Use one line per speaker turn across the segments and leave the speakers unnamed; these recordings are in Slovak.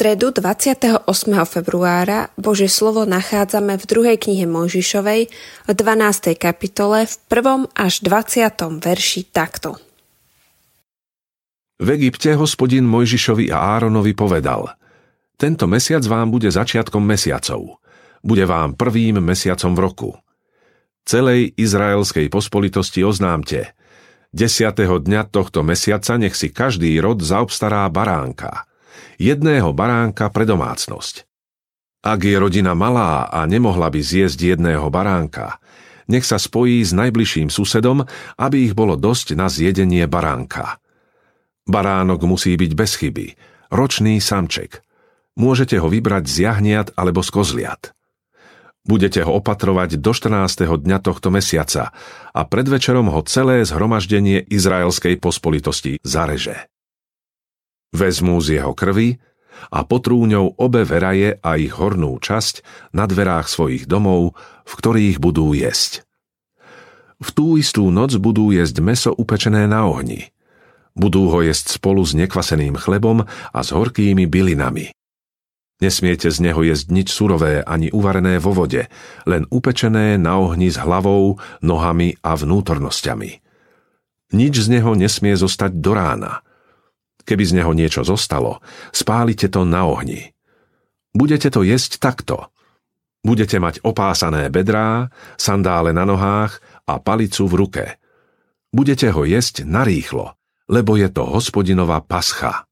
stredu 28. februára Bože slovo nachádzame v druhej knihe Mojžišovej v 12. kapitole v 1. až 20. verši takto.
V Egypte hospodin Mojžišovi a Áronovi povedal Tento mesiac vám bude začiatkom mesiacov. Bude vám prvým mesiacom v roku. Celej izraelskej pospolitosti oznámte. Desiatého dňa tohto mesiaca nech si každý rod zaobstará baránka – jedného baránka pre domácnosť. Ak je rodina malá a nemohla by zjesť jedného baránka, nech sa spojí s najbližším susedom, aby ich bolo dosť na zjedenie baránka. Baránok musí byť bez chyby, ročný samček. Môžete ho vybrať z jahniat alebo z kozliat. Budete ho opatrovať do 14. dňa tohto mesiaca a predvečerom ho celé zhromaždenie izraelskej pospolitosti zareže. Vezmú z jeho krvi a potrú ňou obe veraje a ich hornú časť na dverách svojich domov, v ktorých budú jesť. V tú istú noc budú jesť meso upečené na ohni. Budú ho jesť spolu s nekvaseným chlebom a s horkými bylinami. Nesmiete z neho jesť nič surové ani uvarené vo vode, len upečené na ohni s hlavou, nohami a vnútornosťami. Nič z neho nesmie zostať do rána – Keby z neho niečo zostalo, spálite to na ohni. Budete to jesť takto. Budete mať opásané bedrá, sandále na nohách a palicu v ruke. Budete ho jesť narýchlo, lebo je to hospodinová pascha.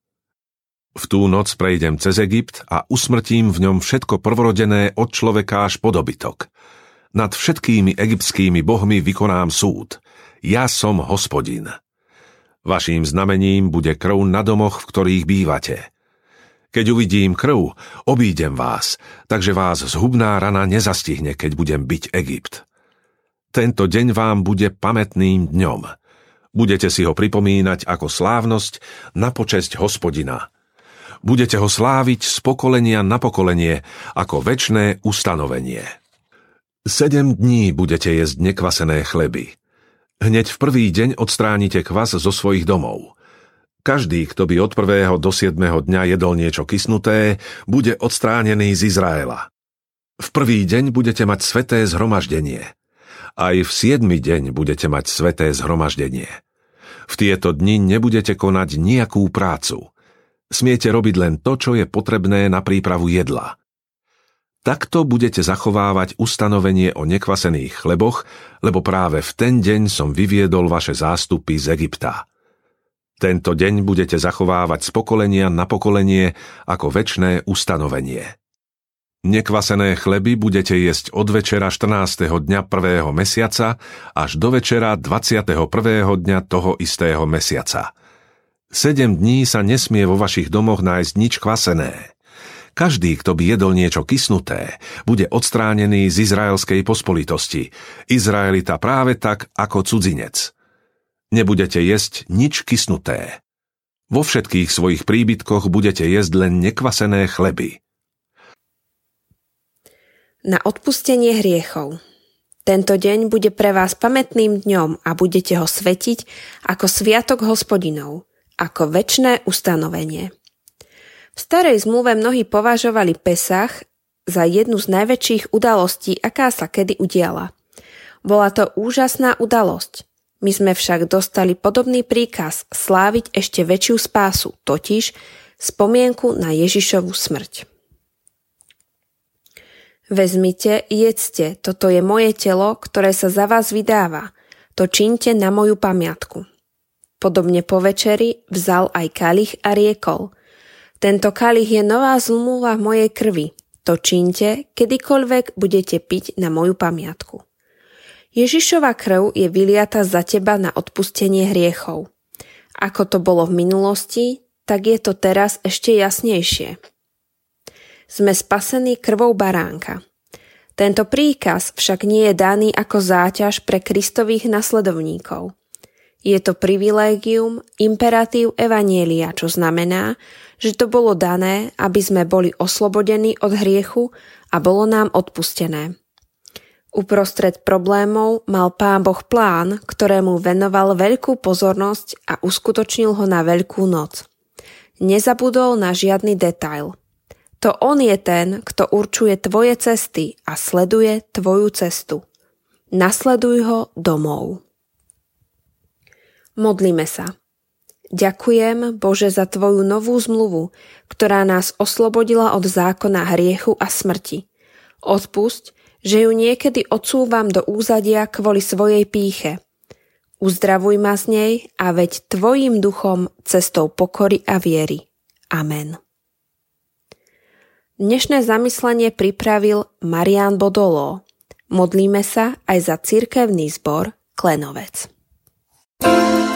V tú noc prejdem cez Egypt a usmrtím v ňom všetko prvorodené od človeka až po dobytok. Nad všetkými egyptskými bohmi vykonám súd. Ja som hospodin. Vaším znamením bude krv na domoch, v ktorých bývate. Keď uvidím krv, obídem vás, takže vás zhubná rana nezastihne, keď budem byť Egypt. Tento deň vám bude pamätným dňom. Budete si ho pripomínať ako slávnosť na počesť hospodina. Budete ho sláviť z pokolenia na pokolenie ako väčné ustanovenie. Sedem dní budete jesť nekvasené chleby. Hneď v prvý deň odstránite kvas zo svojich domov. Každý, kto by od prvého do siedmého dňa jedol niečo kysnuté, bude odstránený z Izraela. V prvý deň budete mať sveté zhromaždenie. Aj v siedmy deň budete mať sveté zhromaždenie. V tieto dni nebudete konať nejakú prácu. Smiete robiť len to, čo je potrebné na prípravu jedla. Takto budete zachovávať ustanovenie o nekvasených chleboch, lebo práve v ten deň som vyviedol vaše zástupy z Egypta. Tento deň budete zachovávať z pokolenia na pokolenie ako väčné ustanovenie. Nekvasené chleby budete jesť od večera 14. dňa prvého mesiaca až do večera 21. dňa toho istého mesiaca. Sedem dní sa nesmie vo vašich domoch nájsť nič kvasené. Každý, kto by jedol niečo kysnuté, bude odstránený z izraelskej pospolitosti. Izraelita práve tak ako cudzinec. Nebudete jesť nič kysnuté. Vo všetkých svojich príbytkoch budete jesť len nekvasené chleby.
Na odpustenie hriechov Tento deň bude pre vás pamätným dňom a budete ho svetiť ako sviatok hospodinov, ako väčné ustanovenie. V starej zmluve mnohí považovali Pesach za jednu z najväčších udalostí, aká sa kedy udiala. Bola to úžasná udalosť. My sme však dostali podobný príkaz sláviť ešte väčšiu spásu, totiž spomienku na Ježišovu smrť. Vezmite, jedzte, toto je moje telo, ktoré sa za vás vydáva. To činte na moju pamiatku. Podobne po večeri vzal aj kalich a riekol – tento kalich je nová zmluva v mojej krvi. To čínte, kedykoľvek budete piť na moju pamiatku. Ježišova krv je vyliata za teba na odpustenie hriechov. Ako to bolo v minulosti, tak je to teraz ešte jasnejšie. Sme spasení krvou baránka. Tento príkaz však nie je daný ako záťaž pre Kristových nasledovníkov. Je to privilégium, imperatív Evanielia, čo znamená, že to bolo dané, aby sme boli oslobodení od hriechu a bolo nám odpustené. Uprostred problémov mal pán Boh plán, ktorému venoval veľkú pozornosť a uskutočnil ho na veľkú noc. Nezabudol na žiadny detail. To on je ten, kto určuje tvoje cesty a sleduje tvoju cestu. Nasleduj ho domov. Modlíme sa. Ďakujem, Bože, za Tvoju novú zmluvu, ktorá nás oslobodila od zákona hriechu a smrti. Odpusť, že ju niekedy odsúvam do úzadia kvôli svojej píche. Uzdravuj ma z nej a veď Tvojim duchom cestou pokory a viery. Amen. Dnešné zamyslenie pripravil Marian Bodolo. Modlíme sa aj za cirkevný zbor Klenovec. thank you